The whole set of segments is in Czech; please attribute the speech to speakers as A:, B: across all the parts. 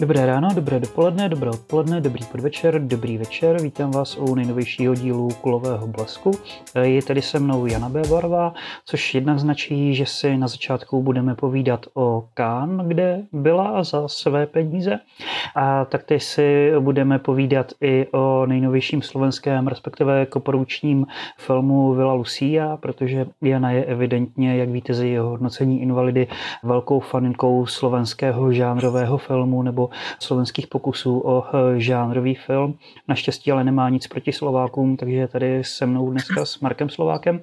A: Dobré ráno, dobré dopoledne, dobré odpoledne, dobrý podvečer, dobrý večer. Vítám vás u nejnovějšího dílu Kulového blesku. Je tady se mnou Jana B. Barva, což jednak značí, že si na začátku budeme povídat o Kán, kde byla za své peníze. A taktéž si budeme povídat i o nejnovějším slovenském, respektive koporučním filmu Vila Lucia, protože Jana je evidentně, jak víte ze jeho hodnocení invalidy, velkou faninkou slovenského žánrového filmu nebo slovenských pokusů o eh, žánrový film. Naštěstí ale nemá nic proti Slovákům, takže je tady se mnou dneska s Markem Slovákem.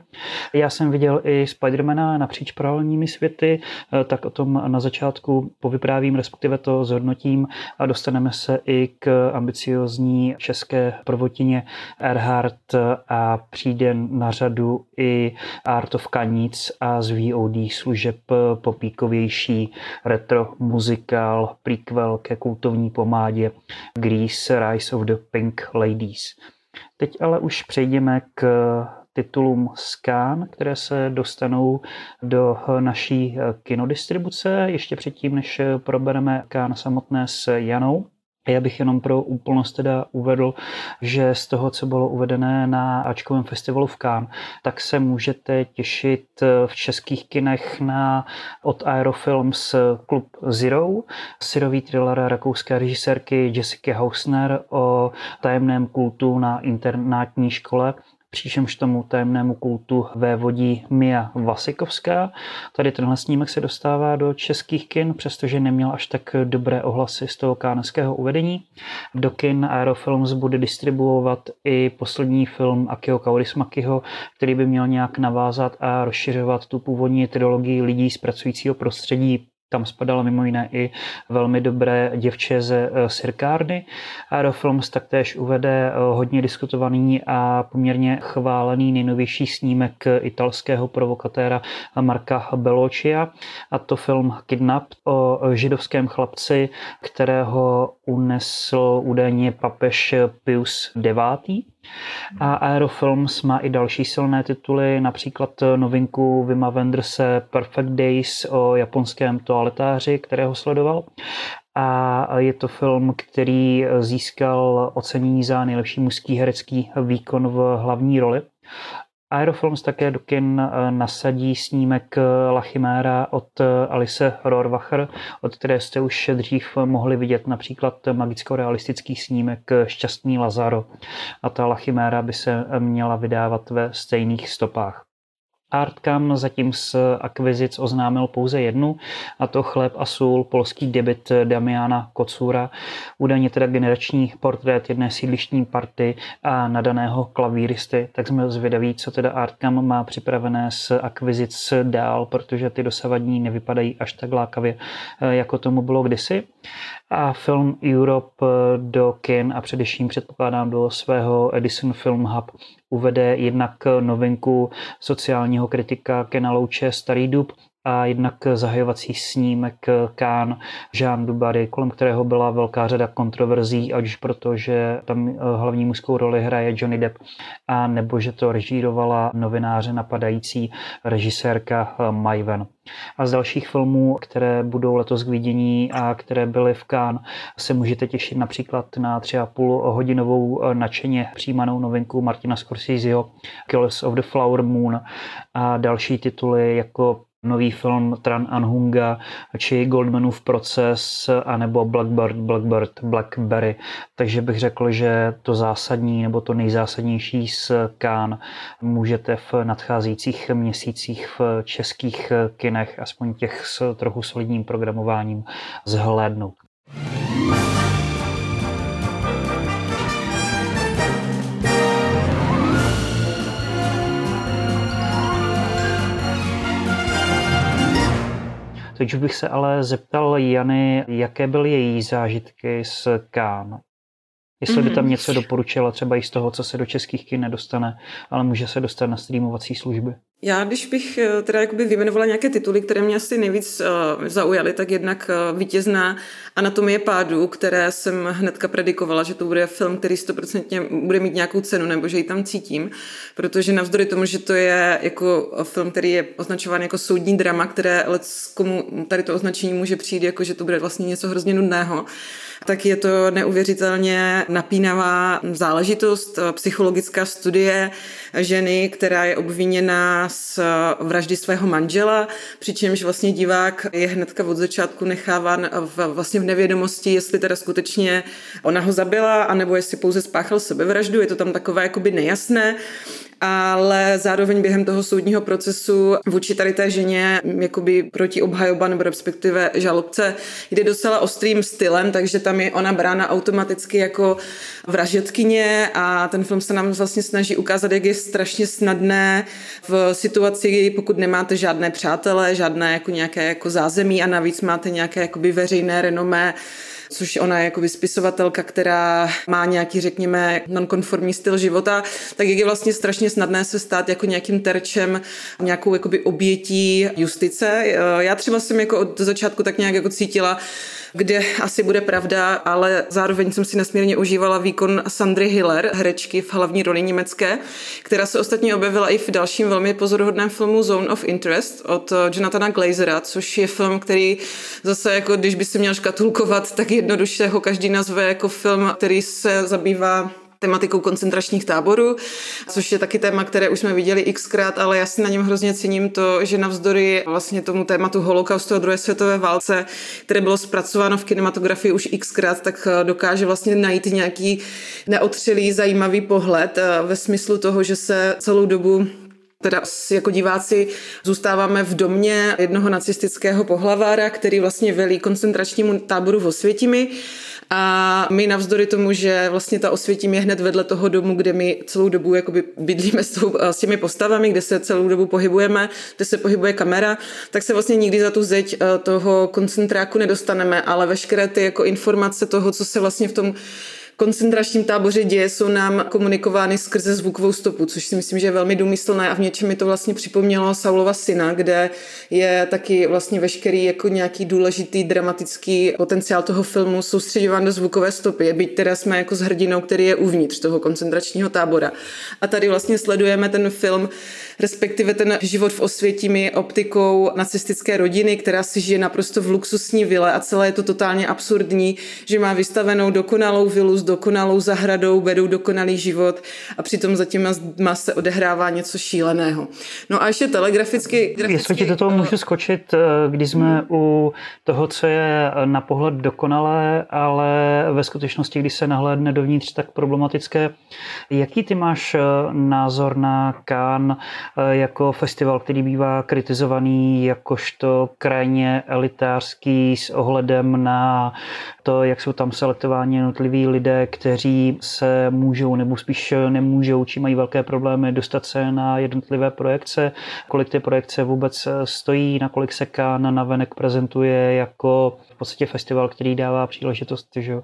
A: Já jsem viděl i Spidermana napříč paralelními světy, eh, tak o tom na začátku povyprávím, respektive to zhodnotím a dostaneme se i k ambiciozní české prvotině Erhard a přijde na řadu i Art of Kanic a z VOD služeb popíkovější retro muzikál, prequel ke kultovní pomádě Grease Rise of the Pink Ladies. Teď ale už přejdeme k titulům Scan, které se dostanou do naší kinodistribuce. Ještě předtím, než probereme Kán samotné s Janou, já bych jenom pro úplnost teda uvedl, že z toho, co bylo uvedené na Ačkovém festivalu v Cannes, tak se můžete těšit v českých kinech na od Aerofilms Club Zero, syrový thriller rakouské režisérky Jessica Hausner o tajemném kultu na internátní škole, přičemž tomu tajemnému kultu vévodí Mia Vasikovská. Tady tenhle snímek se dostává do českých kin, přestože neměl až tak dobré ohlasy z toho káneského uvedení. Do kin Aerofilms bude distribuovat i poslední film Akio Kaurismakiho, který by měl nějak navázat a rozšiřovat tu původní trilogii lidí z pracujícího prostředí tam spadalo mimo jiné i velmi dobré děvče ze eh, Sirkárny. Aerofilms taktéž uvede eh, hodně diskutovaný a poměrně chválený nejnovější snímek italského provokatéra Marka Belocia a to film Kidnap o židovském chlapci, kterého unesl údajně papež Pius IX. A Aerofilms má i další silné tituly, například novinku Vima Wenderse Perfect Days o japonském toaletáři, kterého sledoval. A je to film, který získal ocenění za nejlepší mužský herecký výkon v hlavní roli. Aerofilms také do kin eh, nasadí snímek eh, La Chimera od eh, Alice Rohrwacher, od které jste už dřív mohli vidět například magicko-realistický snímek Šťastný Lazaro. A ta La Chimera by se měla vydávat ve stejných stopách. Artcam zatím z akvizic oznámil pouze jednu, a to Chléb a sůl, polský debit Damiana Kocura, údajně teda generační portrét jedné sídlištní party a nadaného klavíristy, tak jsme zvědaví, co teda Artcam má připravené z akvizic dál, protože ty dosavadní nevypadají až tak lákavě, jako tomu bylo kdysi. A film Europe do kin a především předpokládám do svého Edison Film Hub uvede jednak novinku sociálního kritika Kena Louče Starý dub a jednak zahajovací snímek Kán Jean Dubary, kolem kterého byla velká řada kontroverzí, ať už proto, že tam eh, hlavní mužskou roli hraje Johnny Depp, a nebo že to režírovala novináře napadající režisérka eh, Maven. A z dalších filmů, které budou letos k vidění a které byly v Cannes, se můžete těšit například na tři a půl hodinovou eh, nadšeně přijímanou novinku Martina Scorseseho Killers of the Flower Moon a další tituly jako nový film Tran Anhunga či Goldmanův proces anebo Blackbird, Blackbird, Blackberry. Takže bych řekl, že to zásadní nebo to nejzásadnější z Kán můžete v nadcházejících měsících v českých kinech, aspoň těch s trochu solidním programováním, zhlédnout. Teď bych se ale zeptal Jany, jaké byly její zážitky s Kán. Jestli by tam mhm. něco doporučila, třeba i z toho, co se do českých kin nedostane, ale může se dostat na streamovací služby.
B: Já, když bych eh, teda jakoby vyjmenovala nějaké tituly, které mě asi nejvíc uh, zaujaly, tak jednak uh, vítězná Anatomie pádu, které jsem hnedka predikovala, že to bude film, který 100% bude mít nějakou cenu, nebo že ji tam cítím, protože navzdory tomu, že to je jako film, který je označován jako soudní drama, které komu tady to označení může přijít, jako že to bude vlastně něco hrozně nudného, tak je to neuvěřitelně napínavá záležitost, psychologická studie ženy, která je obviněna z vraždy svého manžela, přičemž vlastně divák je hnedka od začátku necháván v, vlastně v nevědomosti, jestli teda skutečně ona ho zabila, anebo jestli pouze spáchal sebevraždu, je to tam takové jakoby nejasné ale zároveň během toho soudního procesu vůči tady té ženě jakoby proti obhajoba nebo respektive žalobce jde docela ostrým stylem, takže tam je ona brána automaticky jako vražetkyně a ten film se nám vlastně snaží ukázat, jak je strašně snadné v situaci, pokud nemáte žádné přátelé, žádné jako nějaké jako zázemí a navíc máte nějaké jakoby veřejné renomé, což ona je jako spisovatelka, která má nějaký, řekněme, nonkonformní styl života, tak je vlastně strašně snadné se stát jako nějakým terčem, nějakou jakoby obětí justice. Já třeba jsem jako od začátku tak nějak jako cítila, kde asi bude pravda, ale zároveň jsem si nesmírně užívala výkon Sandry Hiller, herečky v hlavní roli německé, která se ostatně objevila i v dalším velmi pozoruhodném filmu Zone of Interest od Jonathana Glazera, což je film, který zase jako když by si měl škatulkovat, tak jednoduše ho každý nazve jako film, který se zabývá tematikou koncentračních táborů, což je taky téma, které už jsme viděli xkrát, ale já si na něm hrozně cením to, že navzdory vlastně tomu tématu holokaustu a druhé světové válce, které bylo zpracováno v kinematografii už xkrát, tak eh, dokáže vlastně najít nějaký neotřelý, zajímavý pohled eh, ve smyslu toho, že se celou dobu Teda jako diváci zůstáváme v domě jednoho nacistického pohlavára, který vlastně velí koncentračnímu táboru v Osvětimi a my navzdory tomu, že vlastně ta osvětím je hned vedle toho domu, kde my celou dobu jakoby bydlíme s, tou, s těmi postavami, kde se celou dobu pohybujeme, kde se pohybuje kamera, tak se vlastně nikdy za tu zeď eh, toho koncentráku nedostaneme, ale veškeré ty jako informace toho, co se vlastně v tom koncentračním táboře děje, jsou nám komunikovány skrze zvukovou stopu, což si myslím, že je velmi důmyslné a v něčem mi to vlastně připomnělo Saulova syna, kde je taky vlastně veškerý jako nějaký důležitý dramatický potenciál toho filmu soustředěván do zvukové stopy, byť teda jsme jako s hrdinou, který je uvnitř toho koncentračního tábora. A tady vlastně sledujeme ten film, respektive ten život v Osvětimi optikou nacistické rodiny, která si žije naprosto v luxusní vile a celé je to totálně absurdní, že má vystavenou dokonalou vilu s dokonalou zahradou, vedou dokonalý život a přitom zatím má se odehrává něco šíleného. No a ještě telegraficky...
A: Jestli ti do toho můžu skočit, eh, když jsme hmm. u toho, co je na pohled dokonalé, ale ve skutečnosti, když se nahlédne dovnitř, tak problematické. Jaký ty máš eh, názor na Kán jako festival, který bývá kritizovaný jakožto krajně elitářský s ohledem na to, jak jsou tam selektováni jednotliví lidé, kteří se můžou nebo spíš nemůžou, či mají velké problémy dostat se na jednotlivé projekce, kolik ty projekce vůbec stojí, nakolik se Kán navenek prezentuje jako v podstatě festival, který dává příležitost že,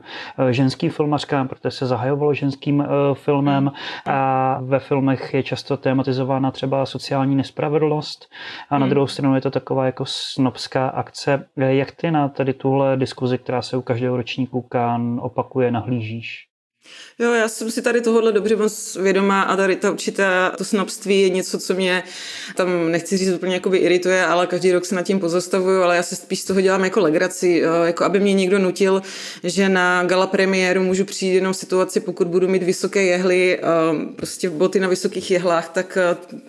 A: ženským filmařkám, protože se zahajovalo ženským eh, filmem a ve filmech je často tematizována třeba sociální nespravedlnost a na hmm. druhou stranu je to taková jako snobská akce. Jak ty na tady tuhle diskuzi, která se u každého ročníku Kán opakuje, nahlížíš?
B: Jo, já jsem si tady tohohle dobře moc vědomá a tady ta určité to snobství je něco, co mě tam nechci říct úplně jakoby irituje, ale každý rok se nad tím pozastavuju, ale já se spíš z toho dělám jako legraci, jako aby mě někdo nutil, že na gala premiéru můžu přijít jenom v situaci, pokud budu mít vysoké jehly, prostě boty na vysokých jehlách, tak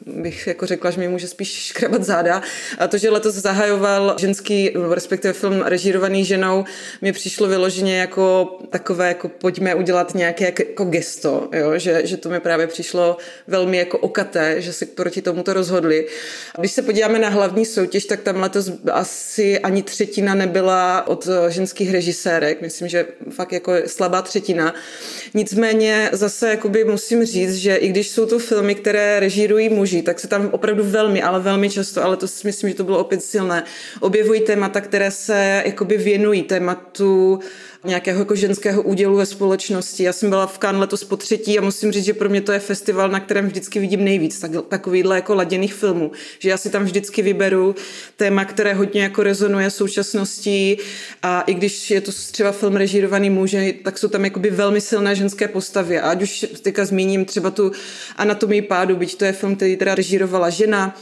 B: bych jako řekla, že mi může spíš škrabat záda. A to, že letos zahajoval ženský, respektive film režírovaný ženou, mi přišlo vyloženě jako takové, jako pojďme udělat nějaké jako gesto, jo? Že, že to mi právě přišlo velmi jako okaté, že se proti tomuto rozhodli. Když se podíváme na hlavní soutěž, tak tam letos asi ani třetina nebyla od ženských režisérek. Myslím, že fakt jako slabá třetina. Nicméně zase jakoby musím říct, že i když jsou to filmy, které režírují muži, tak se tam opravdu velmi, ale velmi často, ale to si myslím, že to bylo opět silné, objevují témata, které se jakoby věnují tématu nějakého jako ženského údělu ve společnosti. Já jsem byla v Cannes letos po třetí a musím říct, že pro mě to je festival, na kterém vždycky vidím nejvíc tak, takovýhle jako laděných filmů. Že já si tam vždycky vyberu téma, které hodně jako rezonuje současností a i když je to třeba film režírovaný muže, tak jsou tam jakoby velmi silné ženské postavy. A ať už teďka zmíním třeba tu anatomii pádu, byť to je film, který teda režírovala žena,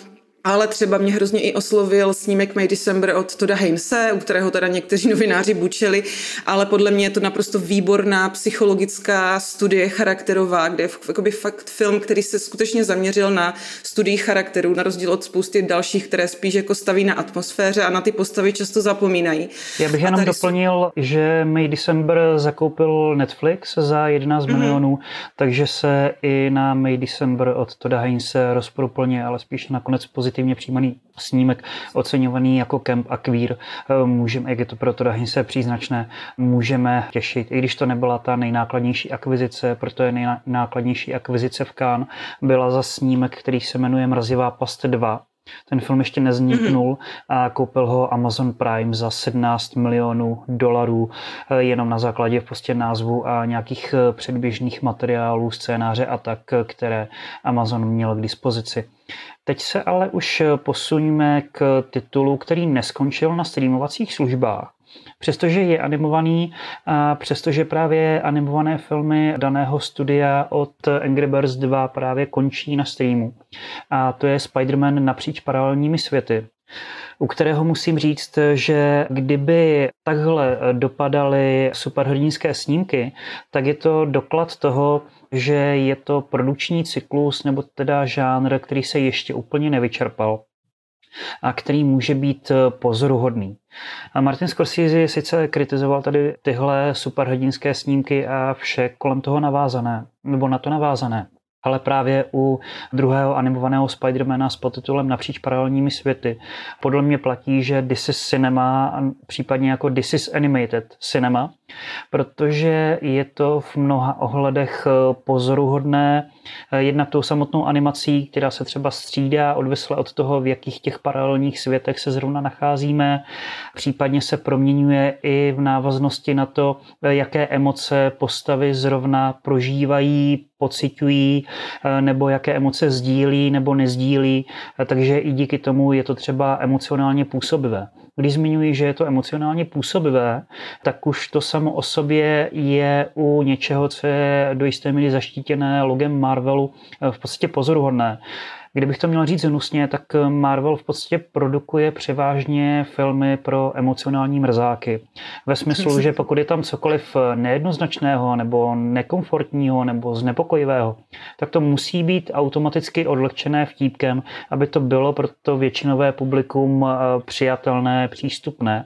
B: ale třeba mě hrozně i oslovil snímek May December od Toda Heinse, u kterého teda někteří novináři bučeli, ale podle mě je to naprosto výborná psychologická studie charakterová, kde je jakoby fakt film, který se skutečně zaměřil na studii charakterů, na rozdíl od spousty dalších, které spíš jako staví na atmosféře a na ty postavy často zapomínají.
A: Já bych jenom doplnil, jsou... že May December zakoupil Netflix za 11 mm-hmm. milionů, takže se i na May December od Toda Heinse rozporuplně, ale spíš nakonec pozitivně pozitivně přijímaný snímek, oceňovaný jako Camp a Queer. Můžeme, jak je to pro to se příznačné, můžeme těšit. I když to nebyla ta nejnákladnější akvizice, protože nejnákladnější akvizice v Cannes byla za snímek, který se jmenuje Mrazivá past 2, ten film ještě nezniknul mm-hmm. a koupil ho Amazon Prime za 17 milionů dolarů eh, jenom na základě prostě názvu a nějakých eh, předběžných materiálů, scénáře a tak, které Amazon měl k dispozici. Teď se ale už posuníme k titulu, který neskončil na streamovacích službách. Přestože je animovaný a přestože právě animované filmy daného studia od Angry Birds 2 právě končí na streamu. A to je Spider-Man napříč paralelními světy u kterého musím říct, že kdyby takhle dopadaly superhrdinské snímky, tak je to doklad toho, že je to produkční cyklus nebo teda žánr, který se ještě úplně nevyčerpal a který může být pozoruhodný. A Martin Scorsese sice kritizoval tady tyhle superhrdinské snímky a vše kolem toho navázané, nebo na to navázané ale právě u druhého animovaného Spidermana s podtitulem Napříč paralelními světy podle mě platí, že This is Cinema, případně jako This is Animated Cinema, protože je to v mnoha ohledech pozoruhodné, jednak tou samotnou animací, která se třeba střídá odvisle od toho, v jakých těch paralelních světech se zrovna nacházíme, případně se proměňuje i v návaznosti na to, jaké emoce postavy zrovna prožívají, pocitují, eh, nebo jaké emoce sdílí nebo nezdílí, eh, takže i díky tomu je to třeba emocionálně působivé. Když zmiňuji, že je to emocionálně působivé, tak už to samo o sobě je u něčeho, co je do jisté míry zaštítěné logem Marvelu eh, v podstatě pozoruhodné. Kdybych to měl říct hnusně, tak Marvel v podstatě produkuje převážně filmy pro emocionální mrzáky. Ve smyslu, že pokud je tam cokoliv nejednoznačného nebo nekomfortního nebo znepokojivého, tak to musí být automaticky odlehčené vtípkem, aby to bylo pro to většinové publikum eh, přijatelné, přístupné.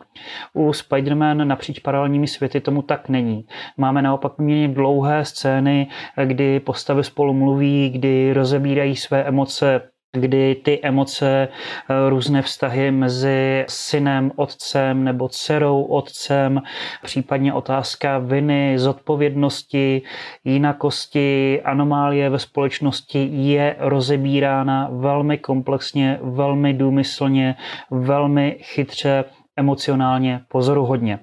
A: U Spider-Man napříč paralelními světy tomu tak není. Máme naopak méně dlouhé scény, kdy postavy spolu mluví, kdy rozebírají své emoce kdy ty emoce, eh, různé vztahy mezi synem, otcem nebo dcerou, otcem, případně otázka viny, zodpovědnosti, jinakosti, anomálie ve společnosti je rozebírána velmi komplexně, velmi důmyslně, velmi chytře emocionálně pozoruhodně.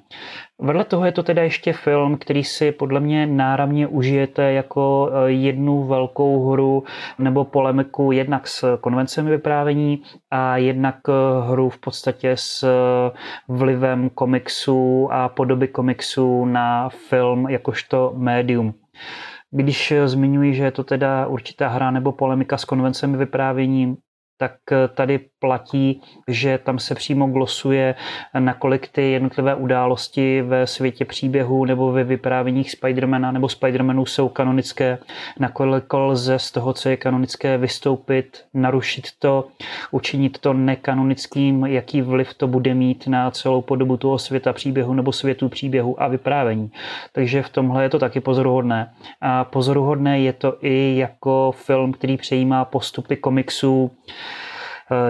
A: Vedle toho je to teda ještě film, který si podle mě náramně užijete jako eh, jednu velkou hru nebo polemiku jednak s konvencemi vyprávění a jednak eh, hru v podstatě s eh, vlivem komiksů a podoby komiksů na film jakožto médium. Když zmiňuji, že je to teda určitá hra nebo polemika s konvencemi vyprávění, tak tady platí, že tam se přímo glosuje, nakolik ty jednotlivé události ve světě příběhu nebo ve vyprávěních Spidermana nebo Spidermanů jsou kanonické, nakolik lze z toho, co je kanonické, vystoupit, narušit to, učinit to nekanonickým, jaký vliv to bude mít na celou podobu toho světa příběhu nebo světu příběhu a vyprávění. Takže v tomhle je to taky pozoruhodné. A pozoruhodné je to i jako film, který přejímá postupy komiksů,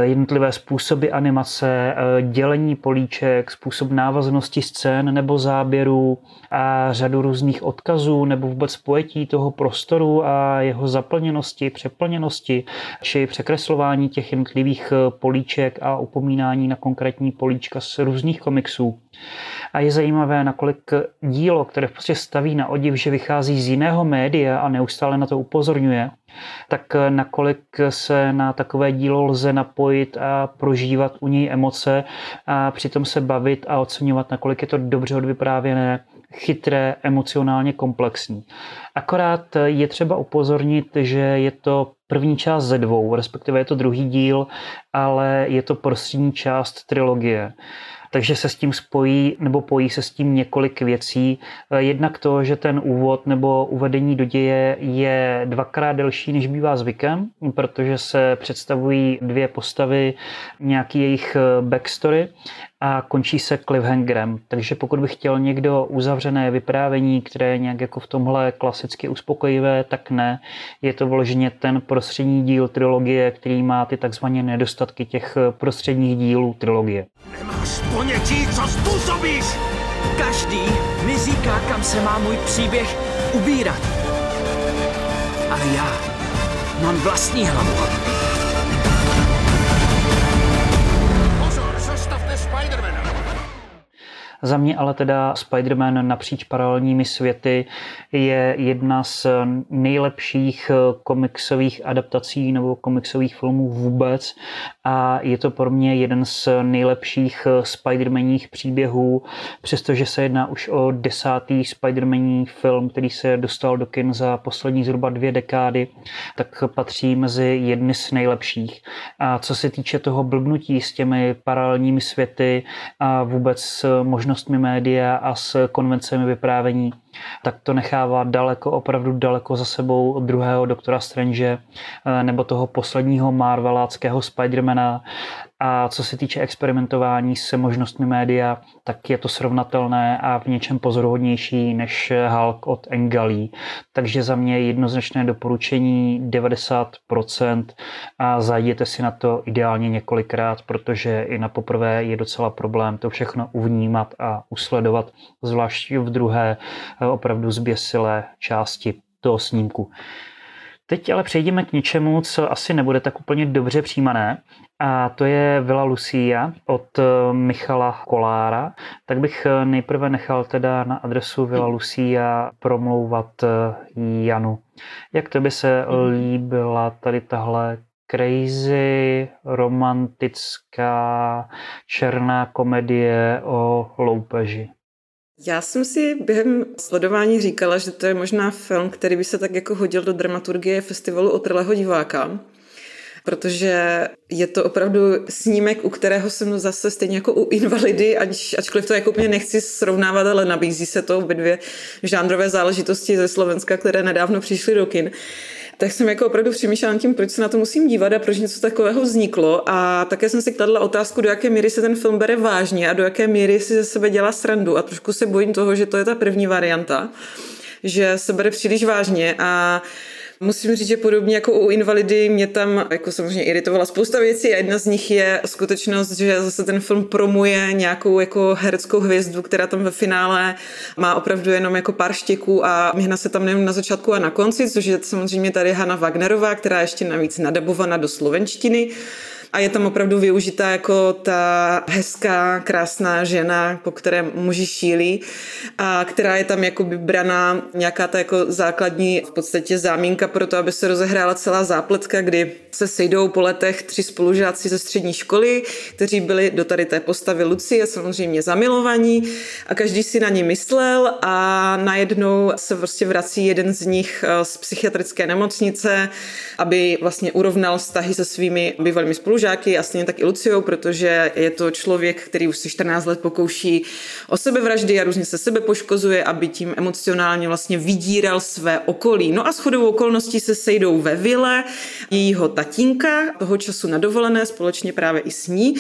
A: jednotlivé způsoby animace, dělení políček, způsob návaznosti scén nebo záběrů a řadu různých odkazů nebo vůbec pojetí toho prostoru a jeho zaplněnosti, přeplněnosti či překreslování těch jednotlivých políček a upomínání na konkrétní políčka z různých komiksů. A je zajímavé, nakolik dílo, které prostě staví na odiv, že vychází z jiného média a neustále na to upozorňuje, tak nakolik se na takové dílo lze napojit a prožívat u něj emoce a přitom se bavit a oceňovat, nakolik je to dobře odvyprávěné, chytré, emocionálně komplexní. Akorát je třeba upozornit, že je to první část ze dvou, respektive je to druhý díl, ale je to prostřední část trilogie takže se s tím spojí nebo pojí se s tím několik věcí. Eh, jednak to, že ten úvod nebo uvedení do děje je dvakrát delší, než bývá zvykem, protože se představují dvě postavy, nějaký jejich eh, backstory a končí se cliffhangerem. Takže pokud by chtěl někdo uzavřené vyprávění, které je nějak jako v tomhle klasicky uspokojivé, tak ne. Je to vloženě ten prostřední díl trilogie, který má ty takzvané nedostatky těch prostředních dílů trilogie.
C: Nemáš ponětí, co způsobíš! Každý mi říká, kam se má můj příběh ubírat. Ale já mám vlastní hlavu.
A: Za mě ale teda Spider-Man napříč paralelními světy je jedna z nejlepších komiksových adaptací nebo komiksových filmů vůbec a je to pro mě jeden z nejlepších Spider-Maních příběhů, přestože se jedná už o desátý Spider-Maní film, který se dostal do kin za poslední zhruba dvě dekády, tak patří mezi jedny z nejlepších. A co se týče toho blbnutí s těmi paralelními světy a vůbec možná možnostmi média a s konvencemi vyprávění, tak to nechává daleko, opravdu daleko za sebou druhého doktora Strange eh, nebo toho posledního Marveláckého Spidermana a co se týče experimentování se možnostmi média, tak je to srovnatelné a v něčem pozoruhodnější než Hulk od Engalí. Takže za mě jednoznačné doporučení 90% a zajděte si na to ideálně několikrát, protože i na poprvé je docela problém to všechno uvnímat a usledovat, zvlášť v druhé opravdu zběsilé části toho snímku. Teď ale přejdeme k něčemu, co asi nebude tak úplně dobře přijímané, a to je Villa Lucia od eh, Michala Kolára. Tak bych eh, nejprve nechal teda na adresu Villa Lucia promlouvat eh, Janu. Jak to by se líbila tady tahle crazy, romantická, černá komedie o loupeži?
B: Já jsem si během sledování říkala, že to je možná film, který by se tak jako hodil do dramaturgie festivalu Otrlého diváka, protože je to opravdu snímek, u kterého jsem zase stejně jako u Invalidy, ač, ačkoliv to jako úplně nechci srovnávat, ale nabízí se to obě dvě žánrové záležitosti ze Slovenska, které nedávno přišly do kin tak jsem jako opravdu přemýšlela nad tím, proč se na to musím dívat a proč něco takového vzniklo. A také jsem si kladla otázku, do jaké míry se ten film bere vážně a do jaké míry si ze sebe dělá srandu. A trošku se bojím toho, že to je ta první varianta, že se bere příliš vážně a Musím říct, že podobně jako u invalidy mě tam jako samozřejmě iritovala spousta věcí a jedna z nich je skutečnost, že zase ten film promuje nějakou jako hereckou hvězdu, která tam ve finále má opravdu jenom jako pár štěků a myhna se tam nejen na začátku a na konci, což je samozřejmě tady Hanna Wagnerová, která je ještě navíc nadabovaná do slovenštiny a je tam opravdu využitá jako ta hezká, krásná žena, po které muži šílí a která je tam jako braná nějaká ta jako základní v podstatě zámínka pro to, aby se rozehrála celá zápletka, kdy se sejdou po letech tři spolužáci ze střední školy, kteří byli do tady té postavy Lucie samozřejmě zamilovaní a každý si na ní myslel a najednou se prostě vrací jeden z nich eh, z psychiatrické nemocnice, aby vlastně urovnal vztahy se svými bývalými spolužáky a stejně tak i Luciou, protože je to člověk, který už se 14 let pokouší o sebevraždy a různě se sebe poškozuje, aby tím emocionálně vlastně vydíral své okolí. No a shodou okolností se sejdou ve vile jejího tatínka, toho času na dovolené, společně právě i s ní.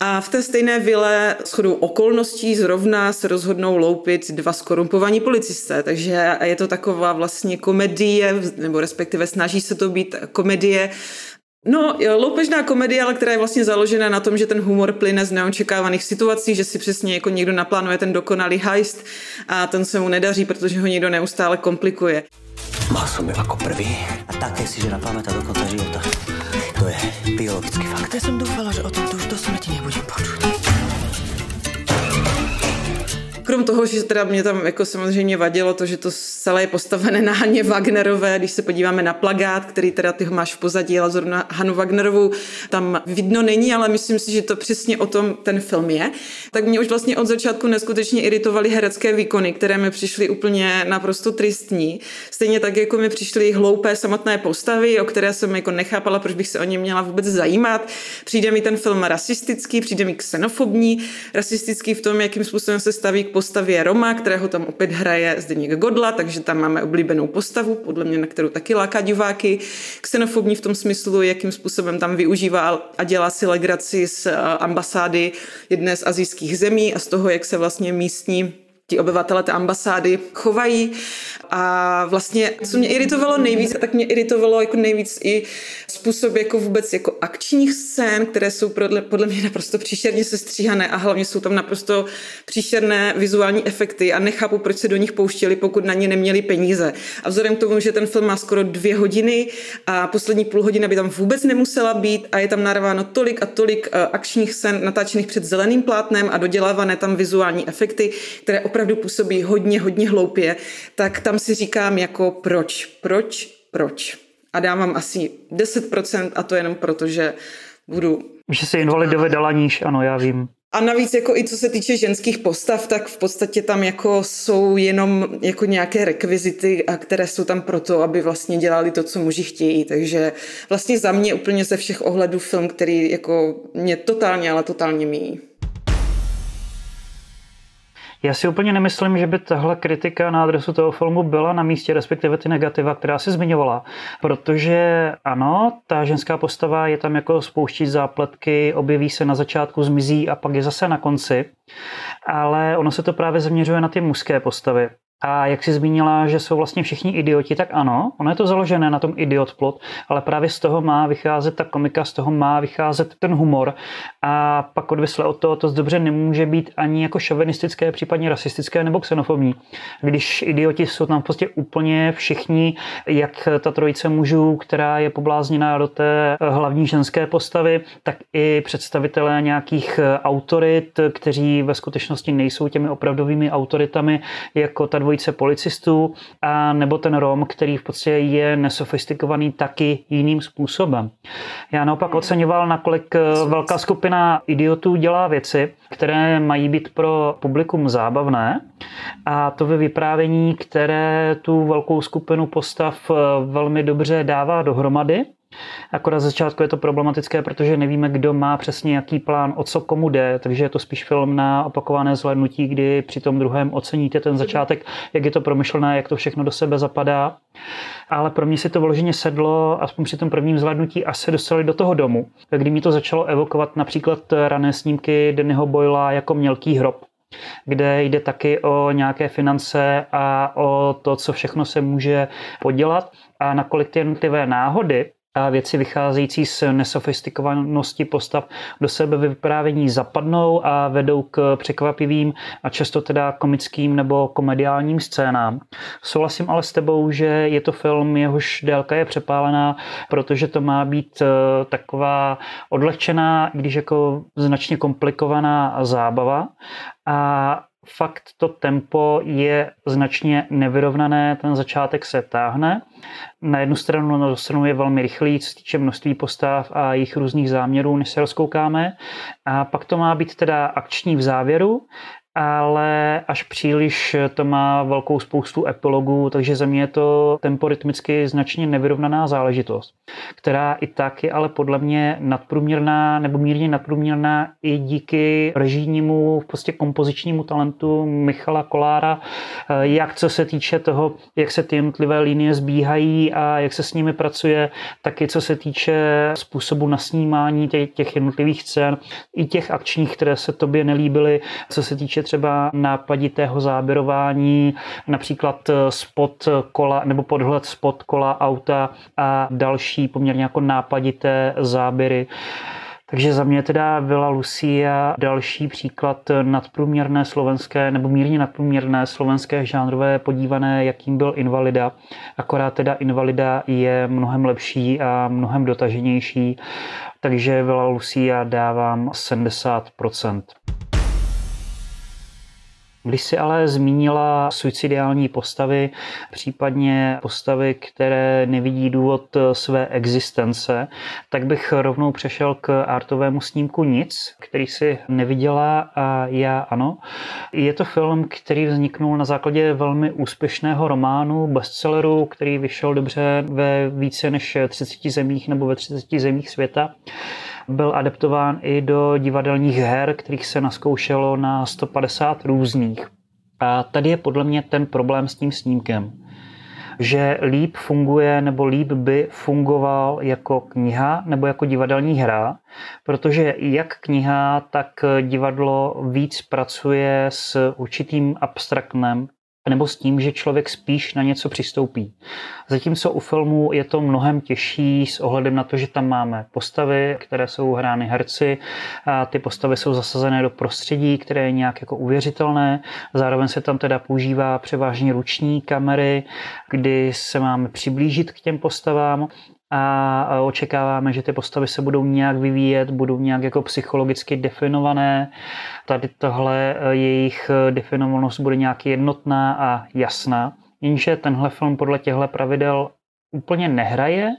B: A v té stejné vile shodou okolností zrovna se rozhodnou loupit dva skorumpovaní policisté. Takže je to taková vlastně komedie, nebo respektive snaží se to být komedie No, loupežná komedie, ale která je vlastně založena na tom, že ten humor plyne z neočekávaných situací, že si přesně jako někdo naplánuje ten dokonalý heist a ten se mu nedaří, protože ho někdo neustále komplikuje.
D: Mal som ju ako prvý a také si, že na pamätá do konca života. To je biologický fakt.
E: Ja som dúfala, že o tomto už do smrti nebudem počuť.
B: Krom toho, že teda mě tam jako samozřejmě vadilo to, že to celé je postavené na Haně Wagnerové, když se podíváme na plagát, který teda ty ho máš v pozadí, ale zrovna Hanu Wagnerovou tam vidno není, ale myslím si, že to přesně o tom ten film je. Tak mě už vlastně od začátku neskutečně iritovaly herecké výkony, které mi přišly úplně naprosto tristní. Stejně tak, jako mi přišly hloupé samotné postavy, o které jsem jako nechápala, proč bych se o ně měla vůbec zajímat. Přijde mi ten film rasistický, přijde mi xenofobní, rasistický v tom, jakým způsobem se staví k postavě Roma, kterého tam opět hraje Zdeněk Godla, takže tam máme oblíbenou postavu, podle mě, na kterou taky láká diváky. Xenofobní v tom smyslu, jakým způsobem tam využívá a dělá si legraci z eh, ambasády jedné z azijských zemí a z toho, jak se vlastně místní ti obyvatele té ambasády chovají. A vlastně, co mě iritovalo nejvíc, tak mě iritovalo jako nejvíc i způsob jako vůbec jako akčních scén, které jsou podle, podle mě naprosto příšerně sestříhané a hlavně jsou tam naprosto příšerné vizuální efekty a nechápu, proč se do nich pouštěli, pokud na ně neměli peníze. A vzhledem k tomu, že ten film má skoro dvě hodiny a poslední půl hodina by tam vůbec nemusela být a je tam narváno tolik a tolik eh, akčních scén natáčených před zeleným plátnem a dodělávané tam vizuální efekty, které opravdu působí hodně, hodně hloupě, tak tam si říkám jako proč, proč, proč. A dávám asi 10% a to jenom proto, že budu...
A: Že se invalidové dala níž, ano, já vím.
B: A navíc jako i co se týče ženských postav, tak v podstatě tam jako jsou jenom jako nějaké rekvizity, a které jsou tam proto, aby vlastně dělali to, co muži chtějí. Takže vlastně za mě úplně ze všech ohledů film, který jako mě totálně, ale totálně míjí.
A: Já si úplně nemyslím, že by tahle kritika na adresu toho filmu byla na místě, respektive ty negativa, která si zmiňovala. Protože ano, ta ženská postava je tam jako spouští zápletky, objeví se na začátku, zmizí a pak je zase na konci. Ale ono se to právě zaměřuje na ty mužské postavy. A jak jsi zmínila, že jsou vlastně všichni idioti, tak ano, ono je to založené na tom idiot plot, ale právě z toho má vycházet ta komika, z toho má vycházet ten humor a pak odvisle od toho to dobře nemůže být ani jako šovinistické, případně rasistické nebo xenofobní. Když idioti jsou tam prostě úplně všichni, jak ta trojice mužů, která je poblázněná do té hlavní ženské postavy, tak i představitelé nějakých autorit, kteří ve skutečnosti nejsou těmi opravdovými autoritami, jako ta dvojice policistů, a nebo ten Rom, který v podstatě je nesofistikovaný taky jiným způsobem. Já naopak oceňoval, nakolik eh, velká skupina idiotů dělá věci, které mají být pro publikum zábavné. A to ve vyprávění, které tu velkou skupinu postav eh, velmi dobře dává dohromady Akorát z začátku je to problematické, protože nevíme, kdo má přesně jaký plán, o co komu jde, takže je to spíš film na opakované zhlednutí, kdy při tom druhém oceníte ten začátek, jak je to promyšlené, jak to všechno do sebe zapadá. Ale pro mě si to vloženě sedlo, aspoň při tom prvním zhlednutí, a se dostali do toho domu, kdy mi to začalo evokovat například rané snímky Dennyho Boyla jako mělký hrob kde jde taky o nějaké finance a o to, co všechno se může podělat a nakolik ty jednotlivé náhody a věci vycházející z nesofistikovanosti postav do sebe vyprávění zapadnou a vedou k překvapivým a často teda komickým nebo komediálním scénám. Souhlasím ale s tebou, že je to film, jehož délka je přepálená, protože to má být eh, taková odlehčená, když jako značně komplikovaná zábava a fakt to tempo je značně nevyrovnané, ten začátek se táhne. Na jednu stranu, na druhou stranu je velmi rychlý, co se týče množství postav a jejich různých záměrů, než se rozkoukáme. A pak to má být teda akční v závěru, ale až příliš to má velkou spoustu epilogů, takže za mě je to temporytmicky značně nevyrovnaná záležitost, která i tak je ale podle mě nadprůměrná nebo mírně nadprůměrná i díky režijnímu, prostě kompozičnímu talentu Michala Kolára, jak co se týče toho, jak se ty jednotlivé linie zbíhají a jak se s nimi pracuje, taky co se týče způsobu nasnímání těch jednotlivých scén, i těch akčních, které se tobě nelíbily, co se týče třeba nápaditého záběrování, například spod kola nebo podhled spod kola auta a další poměrně jako nápadité záběry. Takže za mě teda Vila Lucia další příklad nadprůměrné slovenské nebo mírně nadprůměrné slovenské žánrové podívané, jakým byl Invalida. Akorát teda Invalida je mnohem lepší a mnohem dotaženější, takže Vila Lucia dávám 70%. Když si ale zmínila suicidální postavy, případně postavy, které nevidí důvod své existence, tak bych rovnou přešel k artovému snímku Nic, který si neviděla a já ano. Je to film, který vzniknul na základě velmi úspěšného románu, bestselleru, který vyšel dobře ve více než 30 zemích nebo ve 30 zemích světa byl adaptován i do divadelních her, kterých se naskoušelo na 150 různých. A tady je podle mě ten problém s tím snímkem že líp funguje nebo líp by fungoval jako kniha nebo jako divadelní hra, protože jak kniha, tak divadlo víc pracuje s určitým abstraktnem, nebo s tím, že člověk spíš na něco přistoupí. Zatímco u filmu je to mnohem těžší s ohledem na to, že tam máme postavy, které jsou hrány herci, a ty postavy jsou zasazené do prostředí, které je nějak jako uvěřitelné. Zároveň se tam teda používá převážně ruční kamery, kdy se máme přiblížit k těm postavám a očekáváme, že ty postavy se budou nějak vyvíjet, budou nějak jako psychologicky definované. Tady tohle e, jejich e, definovanost bude nějak jednotná a jasná. Jenže tenhle film podle těchto pravidel úplně nehraje,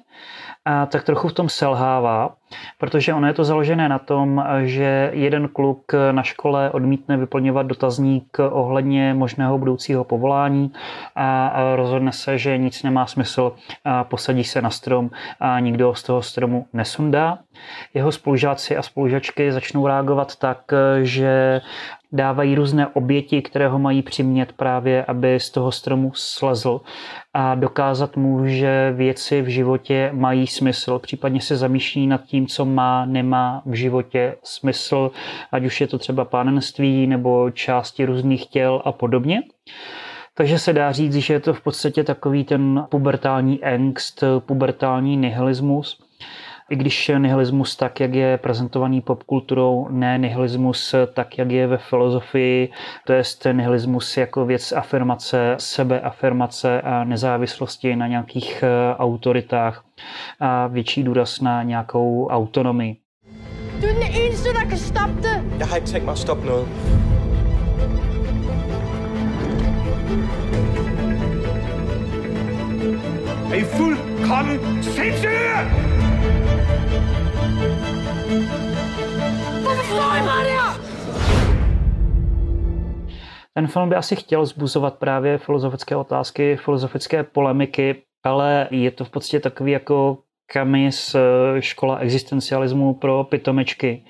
A: tak trochu v tom selhává, protože ono je to založené na tom, že jeden kluk na škole odmítne vyplňovat dotazník ohledně možného budoucího povolání a rozhodne se, že nic nemá smysl posadí se na strom a nikdo z toho stromu nesundá. Jeho spolužáci a spolužačky začnou reagovat tak, že dávají různé oběti, které ho mají přimět právě, aby z toho stromu slezl a dokázat mu, že věci v životě mají smysl, případně se zamýšlí nad tím, co má, nemá v životě smysl, ať už je to třeba pánenství nebo části různých těl a podobně. Takže se dá říct, že je to v podstatě takový ten pubertální angst, pubertální nihilismus, i když nihilismus tak, jak je prezentovaný popkulturou, ne nihilismus tak, jak je ve filozofii, to je ten nihilismus jako věc afirmace, sebeafirmace a nezávislosti na nějakých eh, autoritách a větší důraz na nějakou autonomii.
F: Du er den eneste, der kan stoppe det.
G: Jeg har ikke tænkt mig at stoppe noget.
H: Er I fuldkommen sindssyge?
A: Ten film by asi chtěl zbuzovat právě filozofické otázky, filozofické polemiky, ale je to v podstatě takový jako kamis eh, škola existencialismu pro pitomečky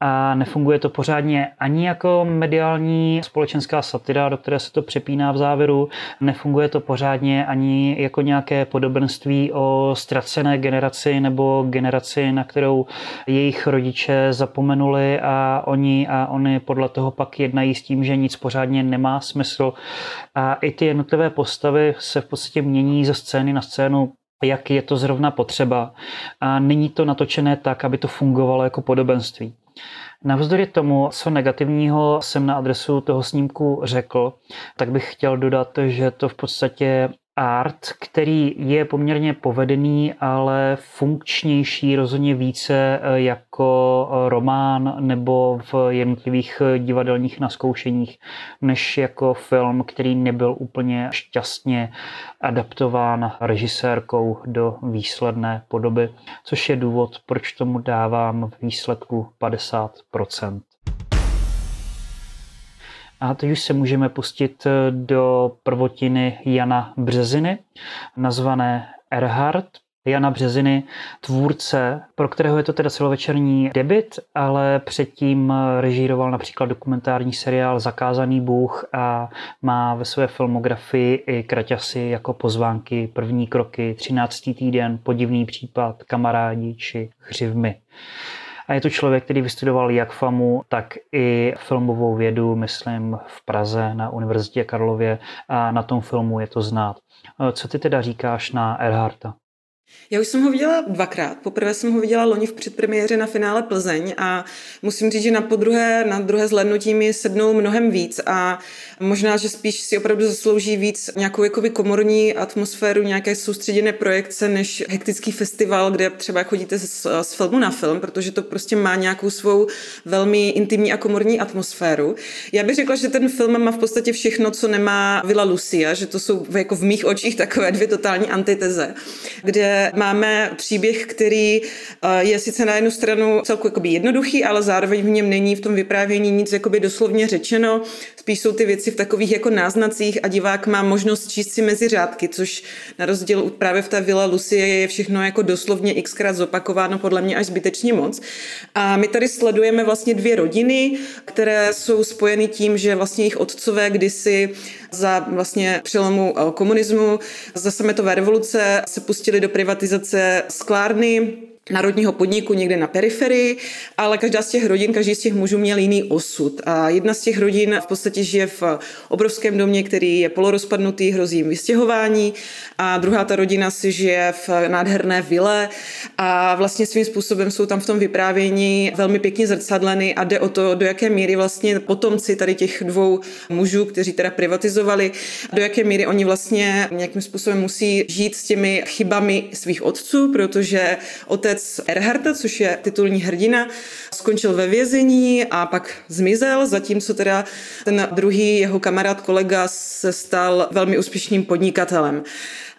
A: a nefunguje to pořádně ani jako mediální společenská satira, do které se to přepíná v závěru, nefunguje to pořádně ani jako nějaké podobenství o ztracené generaci nebo generaci, na kterou jejich rodiče zapomenuli a oni a oni podle toho pak jednají s tím, že nic pořádně nemá smysl. A i ty jednotlivé postavy se v podstatě mění ze scény na scénu jak je to zrovna potřeba. A není to natočené tak, aby to fungovalo jako podobenství. Navzdory tomu, co negativního jsem na adresu toho snímku řekl, tak bych chtěl dodat, že to v podstatě art, který je poměrně povedený, ale funkčnější rozhodně více eh, jako román nebo v jednotlivých divadelních naskoušeních, než jako film, který nebyl úplně šťastně adaptován režisérkou do výsledné podoby, což je důvod, proč tomu dávám výsledku 50%. A teď už se můžeme pustit eh, do prvotiny Jana Březiny, nazvané Erhard. Jana Březiny, tvůrce, pro kterého je to teda celovečerní debit, ale předtím režíroval například dokumentární seriál Zakázaný Bůh a má ve své filmografii i kraťasy jako pozvánky První kroky, 13. týden, Podivný případ, Kamarádi či Hřivmy. A je to člověk, který vystudoval jak FAMu, tak i filmovou vědu, myslím, v Praze na Univerzitě Karlově a na tom filmu je to znát. Co ty teda říkáš na Erharta?
B: Já už jsem ho viděla dvakrát. Poprvé jsem ho viděla loni v předpremiéře na finále Plzeň a musím říct, že na podruhé, na druhé zhlednutí mi sednul mnohem víc a možná, že spíš si opravdu zaslouží víc nějakou jakoby komorní atmosféru, nějaké soustředěné projekce, než hektický festival, kde třeba chodíte z, z filmu na film, protože to prostě má nějakou svou velmi intimní a komorní atmosféru. Já bych řekla, že ten film má v podstatě všechno, co nemá Villa Lucia, že to jsou jako v mých očích takové dvě totální antiteze, kde máme příběh, který eh, je sice na jednu stranu celku jednoduchý, ale zároveň v něm není v tom vyprávění nic jakoby doslovně řečeno. Spíš jsou ty věci v takových jako náznacích a divák má možnost číst si mezi řádky, což na rozdíl právě v té Villa Lucie je všechno jako doslovně xkrát zopakováno, podle mě až zbytečně moc. A my tady sledujeme vlastně dvě rodiny, které jsou spojeny tím, že vlastně jejich otcové kdysi za vlastně přelomu eh, komunismu, za sametové revoluce se pustili do privatizace sklárny, národního podniku někde na periferii, ale každá z těch rodin, každý z těch mužů měl jiný osud. A jedna z těch rodin v podstatě žije v obrovském domě, který je polorozpadnutý, hrozí jim vystěhování a druhá ta rodina si žije v nádherné vile a vlastně svým způsobem jsou tam v tom vyprávění velmi pěkně zrcadleny a jde o to, do jaké míry vlastně potomci tady těch dvou mužů, kteří teda privatizovali, do jaké míry oni vlastně nějakým způsobem musí žít s těmi chybami svých otců, protože otec otec Erharta, což je titulní hrdina, skončil ve vězení a pak zmizel, zatímco teda ten druhý jeho kamarád, kolega se stal velmi úspěšným podnikatelem.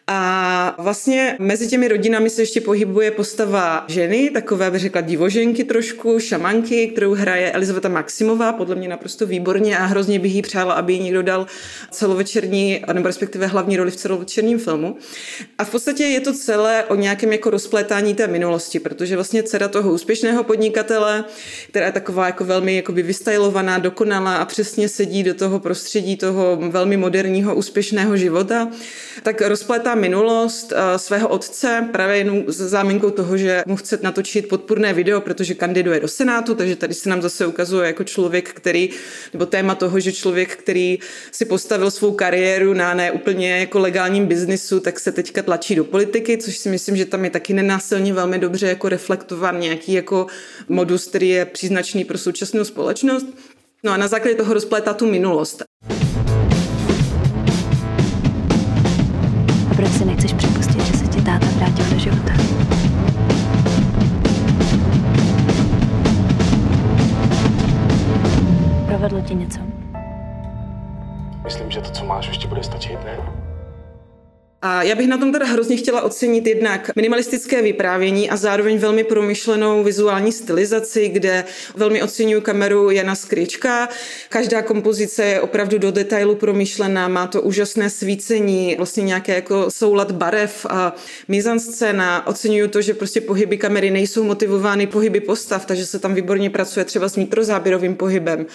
B: A vlastně mezi těmi rodinami se ještě pohybuje postava ženy, takové bych řekla divoženky trošku, šamanky, kterou hraje Elizaveta Maximová, podle mě naprosto výborně a hrozně bych jí přála, aby jí někdo dal celovečerní, nebo respektive hlavní roli v celovečerním filmu. A v podstatě je to celé o nějakém jako rozplétání té minulosti, protože vlastně dcera toho úspěšného podnikatele, která je taková jako velmi jakoby vystajlovaná, dokonalá a přesně sedí do toho prostředí toho velmi moderního, úspěšného života, tak rozplétá minulost eh, svého otce právě jenom s záminkou toho, že mu chce natočit podpůrné video, protože kandiduje do Senátu, takže tady se nám zase ukazuje jako člověk, který, nebo téma toho, že člověk, který si postavil svou kariéru na ne úplně jako legálním biznisu, tak se teďka tlačí do politiky, což si myslím, že tam je taky nenásilně velmi dobře jako reflektovan nějaký jako modus, který je příznačný pro současnou společnost. No a na základě toho rozplétá tu minulost.
G: Provedlo ti něco?
I: Myslím, že to, co máš, ještě bude stačit, ne?
B: A já bych na tom teda hrozně chtěla ocenit jednak minimalistické vyprávění a zároveň velmi promyšlenou vizuální stylizaci, kde velmi oceňuji kameru Jana Skryčka. Každá kompozice je opravdu do detailu promyšlená, má to úžasné svícení, vlastně nějaké jako soulad barev a mizanscéna. Oceňuji to, že prostě pohyby kamery nejsou motivovány pohyby postav, takže se tam výborně pracuje třeba s nitrozáběrovým pohybem.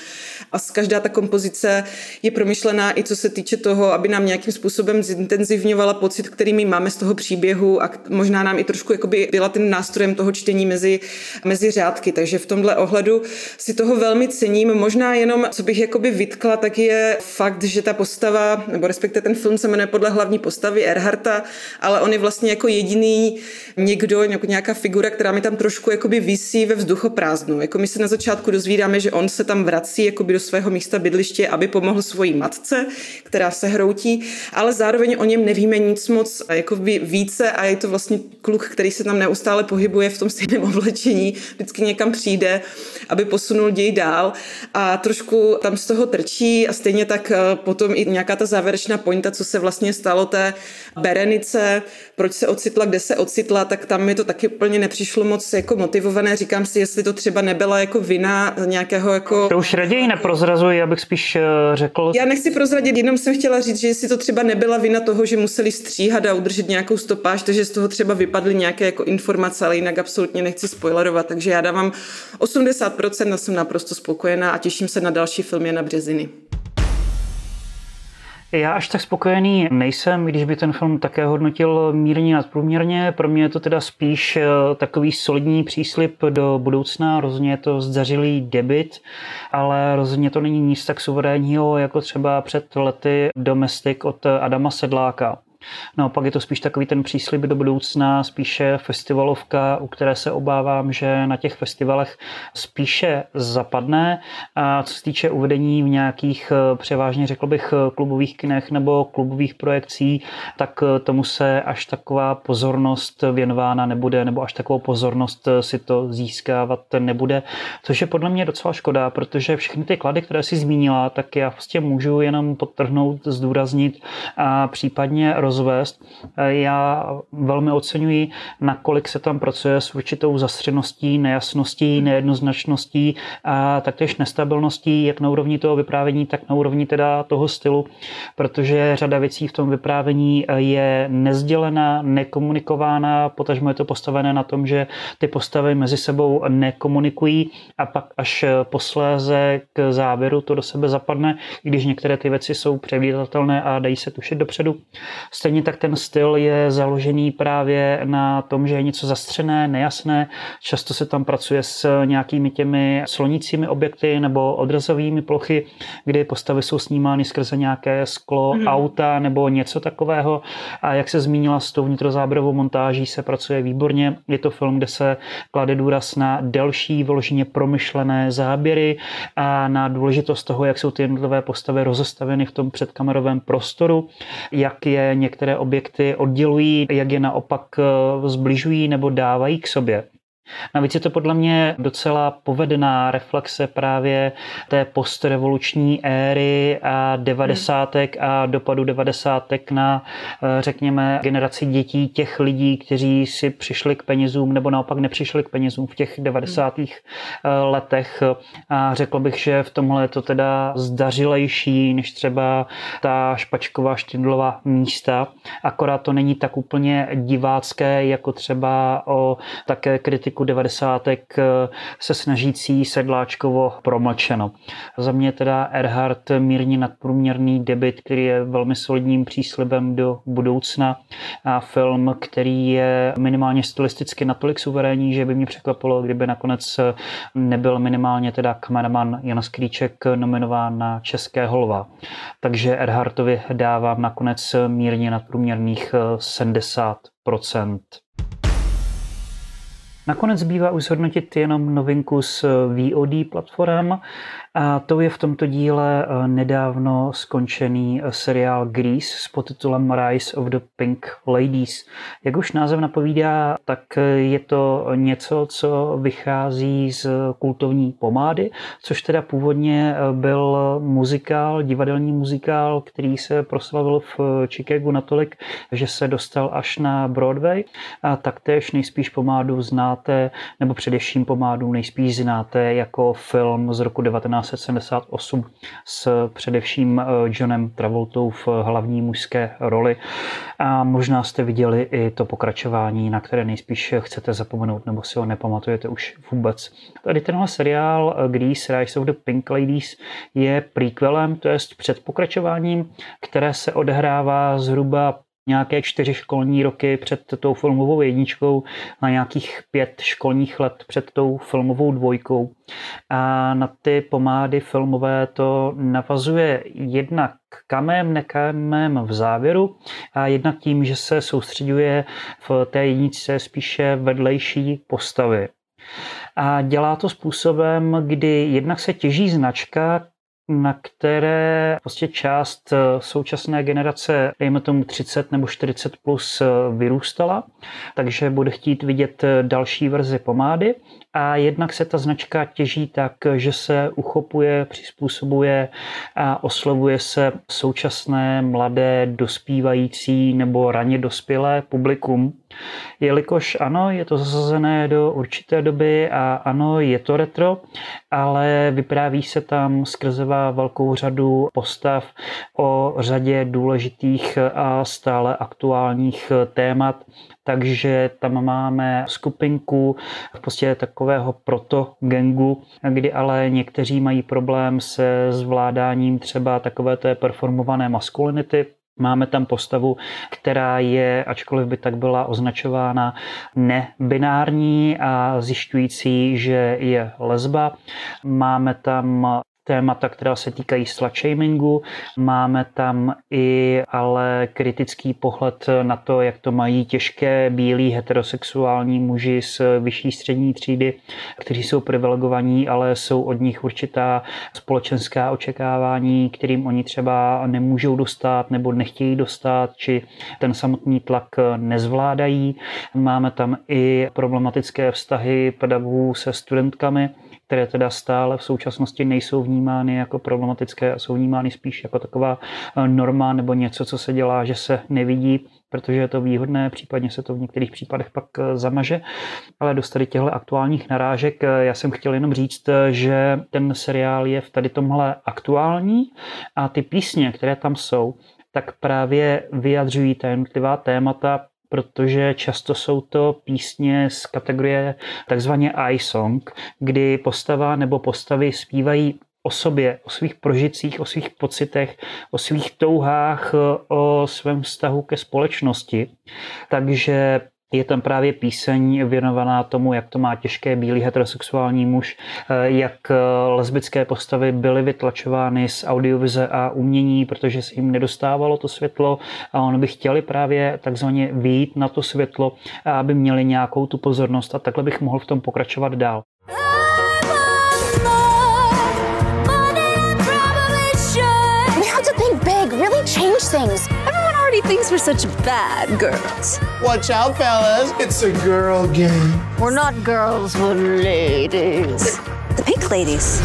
B: A každá ta kompozice je promyšlená i co se týče toho, aby nám nějakým způsobem zintenzivňovala pocit, který my máme z toho příběhu a možná nám i trošku jakoby byla ten nástrojem toho čtení mezi, mezi řádky. Takže v tomhle ohledu si toho velmi cením. Možná jenom, co bych jakoby vytkla, tak je fakt, že ta postava, nebo respektive ten film se jmenuje podle hlavní postavy Erharta, ale on je vlastně jako jediný někdo, nějaká figura, která mi tam trošku jakoby visí ve vzduchoprázdnu. Jako my se na začátku dozvídáme, že on se tam vrací jakoby do svého místa bydliště, aby pomohl svojí matce, která se hroutí, ale zároveň o něm nevíme nic moc jako více a je to vlastně kluk, který se tam neustále pohybuje v tom stejném oblečení, vždycky někam přijde, aby posunul děj dál a trošku tam z toho trčí a stejně tak eh, potom i nějaká ta závěrečná pointa, co se vlastně stalo té Berenice, proč se ocitla, kde se ocitla, tak tam mi to taky úplně nepřišlo moc jako motivované. Říkám si, jestli to třeba nebyla jako vina nějakého jako...
A: To už raději neprozrazuji, abych spíš eh, řekl.
B: Já nechci prozradit, jenom jsem chtěla říct, že jestli to třeba nebyla vina toho, že museli stříhat a udržet nějakou stopáž, takže z toho třeba vypadly nějaké jako informace, ale jinak absolutně nechci spoilerovat, takže já dávám 80% a jsem naprosto spokojená a těším se na další filmy na Březiny.
A: Já až tak spokojený nejsem, když by ten film také hodnotil mírně nadprůměrně. Pro mě je to teda spíš eh, takový solidní příslip do budoucna. Rozhodně je to zdařilý debit, ale rozhodně to není nic tak suverénního, jako třeba před lety Domestic od Adama Sedláka. No, pak je to spíš takový ten příslip do budoucna, spíše festivalovka, u které se obávám, že na těch festivalech spíše zapadne. A co se týče uvedení v nějakých eh, převážně, řekl bych, klubových kinech nebo klubových projekcí, tak eh, tomu se až taková pozornost věnována nebude, nebo až takovou pozornost eh, si to získávat nebude, což je podle mě docela škoda, protože všechny ty klady, které si zmínila, tak já vlastně můžu jenom podtrhnout, zdůraznit a případně roz rozvést. Já velmi oceňuji, nakolik se tam pracuje s určitou zastřeností, nejasností, nejednoznačností a taktéž nestabilností, jak na úrovni toho vyprávění, tak na úrovni teda toho stylu, protože řada věcí v tom vyprávění je nezdělená, nekomunikována, potažmo je to postavené na tom, že ty postavy mezi sebou nekomunikují a pak až posléze k závěru to do sebe zapadne, i když některé ty věci jsou předvídatelné a dají se tušit dopředu. Stejně tak ten styl je založený právě na tom, že je něco zastřené, nejasné. Často se tam pracuje s nějakými těmi slonícími objekty nebo odrazovými plochy, kdy postavy jsou snímány skrze nějaké sklo mm. auta nebo něco takového. A jak se zmínila s tou vnitrozáběrovou montáží, se pracuje výborně. Je to film, kde se klade důraz na delší, vložně promyšlené záběry a na důležitost toho, jak jsou ty jednotlivé postavy rozestaveny v tom předkamerovém prostoru, jak je některé objekty oddělují, jak je naopak eh, zbližují nebo dávají k sobě. Navíc je to podle mě docela povedená reflexe právě té postrevoluční éry a devadesátek a dopadu devadesátek na, eh, řekněme, generaci dětí těch lidí, kteří si přišli k penězům nebo naopak nepřišli k penězům v těch devadesátých eh, letech. A řekl bych, že v tomhle je to teda zdařilejší než třeba ta špačková štindlová místa. Akorát to není tak úplně divácké, jako třeba o také kritiku začátku 90. Eh, se snažící sedláčkovo promlčeno. Za mě teda Erhard mírně nadprůměrný debit, který je velmi solidním příslibem do budoucna a film, který je minimálně stylisticky natolik suverénní, že by mě překvapilo, kdyby nakonec nebyl minimálně teda kameraman Jan Skrýček nominován na České holva. Takže Erhartovi dávám nakonec mírně nadprůměrných 70 eh, Nakonec zbývá už zhodnotit jenom novinku z VOD platform a to je v tomto díle eh, nedávno skončený eh, seriál Grease s podtitulem Rise of the Pink Ladies. Jak už název napovídá, tak eh, je to něco, co vychází z kultovní pomády, což teda původně byl muzikál, divadelní muzikál, který se proslavil v Chicagu natolik, že se dostal až na Broadway. A taktéž nejspíš pomádu znáte, nebo především pomádu nejspíš znáte jako film z roku 19 1978 s především eh, Johnem Travoltou v hlavní mužské roli. A možná jste viděli i to pokračování, na které nejspíš chcete zapomenout nebo si ho nepamatujete už vůbec. Tady tenhle seriál eh, Grease Rise of the Pink Ladies je prequelem, to je před pokračováním, které se odehrává zhruba nějaké čtyři školní roky před tou filmovou jedničkou na nějakých pět školních let před tou filmovou dvojkou. A na ty pomády filmové to navazuje jednak kamem, nekamem v závěru a jednak tím, že se soustředuje v té jedničce spíše vedlejší postavy. A dělá to způsobem, kdy jednak se těží značka, na které prostě část eh, současné generace, dejme tomu 30 nebo 40 plus, eh, vyrůstala, takže bude chtít vidět eh, další verzi pomády a jednak se ta značka těží tak, že se uchopuje, přizpůsobuje a oslovuje se současné mladé, dospívající nebo raně dospělé publikum.
G: Jelikož ano, je to zasazené do určité doby a ano, je to retro, ale vypráví se tam skrzevá velkou řadu postav o řadě důležitých a stále aktuálních témat, takže tam máme skupinku v podstatě takového proto gengu, kdy ale někteří mají problém se zvládáním třeba takové té performované maskulinity, Máme tam postavu, která je, ačkoliv by tak byla označována, nebinární a zjišťující, že je lesba. Máme tam témata, která se týkají slut shamingu. Máme tam i ale kritický pohled na to, jak to mají těžké bílí heterosexuální muži z vyšší střední třídy, kteří jsou privilegovaní, ale jsou od nich určitá společenská očekávání, kterým oni třeba nemůžou dostat nebo nechtějí dostat, či ten samotný tlak nezvládají. Máme tam i problematické vztahy pedagogů se studentkami, které teda stále v současnosti nejsou vnímány jako problematické a jsou vnímány spíš jako taková eh, norma nebo něco, co se dělá, že se nevidí, protože je to výhodné, případně se to v některých případech pak eh, zamaže. Ale do tady těchto aktuálních narážek eh, já jsem chtěl jenom říct, že ten seriál je v tady tomhle aktuální a ty písně, které tam jsou, tak právě vyjadřují ta jednotlivá témata protože často jsou to písně z kategorie takzvaně i-song, kdy postava nebo postavy zpívají o sobě, o svých prožitcích, o svých pocitech, o svých touhách, o svém vztahu ke společnosti. Takže je tam právě píseň věnovaná tomu, jak to má těžké bílý heterosexuální muž, eh, jak eh, lesbické postavy byly vytlačovány z audiovize a umění, protože se jim nedostávalo to světlo. A oni by chtěli právě takzvaně výjít na to světlo, aby měli nějakou tu pozornost. A takhle bych mohl v tom pokračovat dál. change things already such bad girls.
J: Watch out, fellas. It's a girl game.
A: We're not girls, we're ladies. The pink ladies.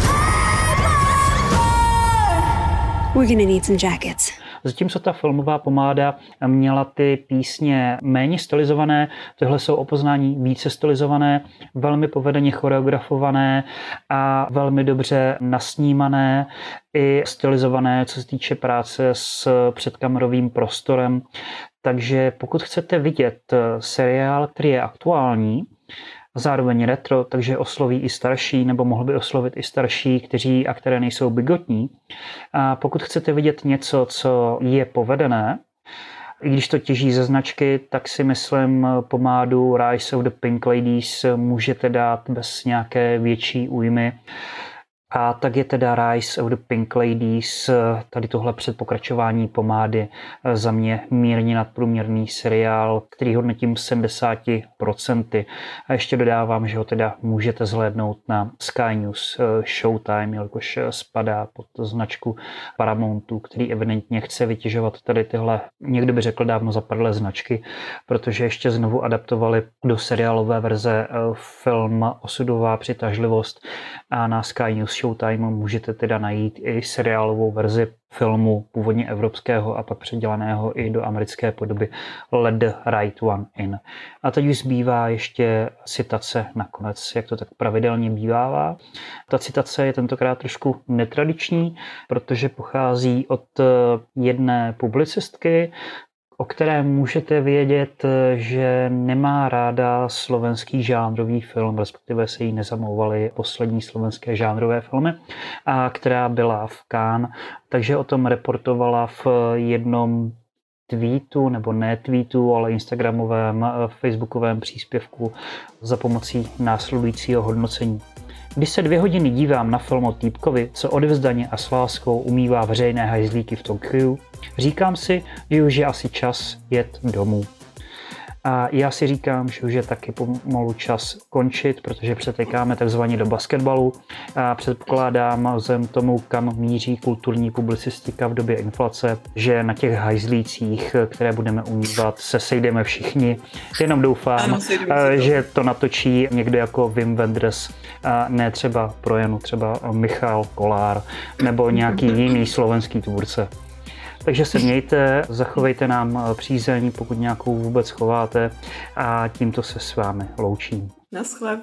A: We're gonna need some jackets. Zatímco ta filmová pomáda měla ty písně méně stylizované, tohle jsou opoznání více stylizované, velmi povedeně choreografované a velmi dobře nasnímané i stylizované, co se týče práce s předkamerovým prostorem. Takže pokud chcete vidět seriál, který je aktuální, zároveň retro, takže osloví i starší, nebo mohl by oslovit i starší, kteří a které nejsou bigotní. A pokud chcete vidět něco, co je povedené, i když to těží ze značky, tak si myslím pomádu Rise of the Pink Ladies můžete dát bez nějaké větší újmy. A tak je teda Rise of the Pink Ladies, tady tohle předpokračování pomády za mě mírně nadprůměrný seriál, který hodnotím 70%. A ještě dodávám, že ho teda můžete zhlédnout na Sky News eh, Showtime, jelikož spadá pod značku Paramountu, který evidentně chce vytěžovat tady tyhle, někdo by řekl dávno zapadlé značky, protože ještě znovu adaptovali do seriálové verze eh, film Osudová přitažlivost a na Sky News Showtime můžete teda najít i seriálovou verzi filmu původně evropského a pak předělaného i do americké podoby Let the Right One In. A teď už zbývá ještě citace nakonec, jak to tak pravidelně bývává. Ta citace je tentokrát trošku netradiční, protože pochází od jedné publicistky, o které můžete vědět, že nemá ráda slovenský žánrový film, respektive se jí nezamouvaly poslední slovenské žánrové filmy, a která byla v Cannes, takže o tom reportovala v jednom tweetu, nebo ne tweetu, ale instagramovém, facebookovém příspěvku za pomocí následujícího hodnocení. Když se dvě hodiny dívám na film o týpkovi, co odevzdaně a s láskou umývá veřejné hajzlíky v Tokiu, říkám si, že už je asi čas jet domů. A já si říkám, že už je taky pomalu čas končit, protože přetekáme takzvaně do basketbalu. A předpokládám vzhledem tomu, kam míří kulturní publicistika v době inflace, že na těch hajzlících, které budeme umývat, se sejdeme všichni. Jenom doufám, ano, že to natočí někdo jako Wim Wenders, a ne třeba pro Janu, třeba Michal Kolár nebo nějaký jiný slovenský tvůrce. Takže se mějte, zachovejte nám přízeň, pokud nějakou vůbec chováte a tímto se s vámi loučím.
B: Naschle.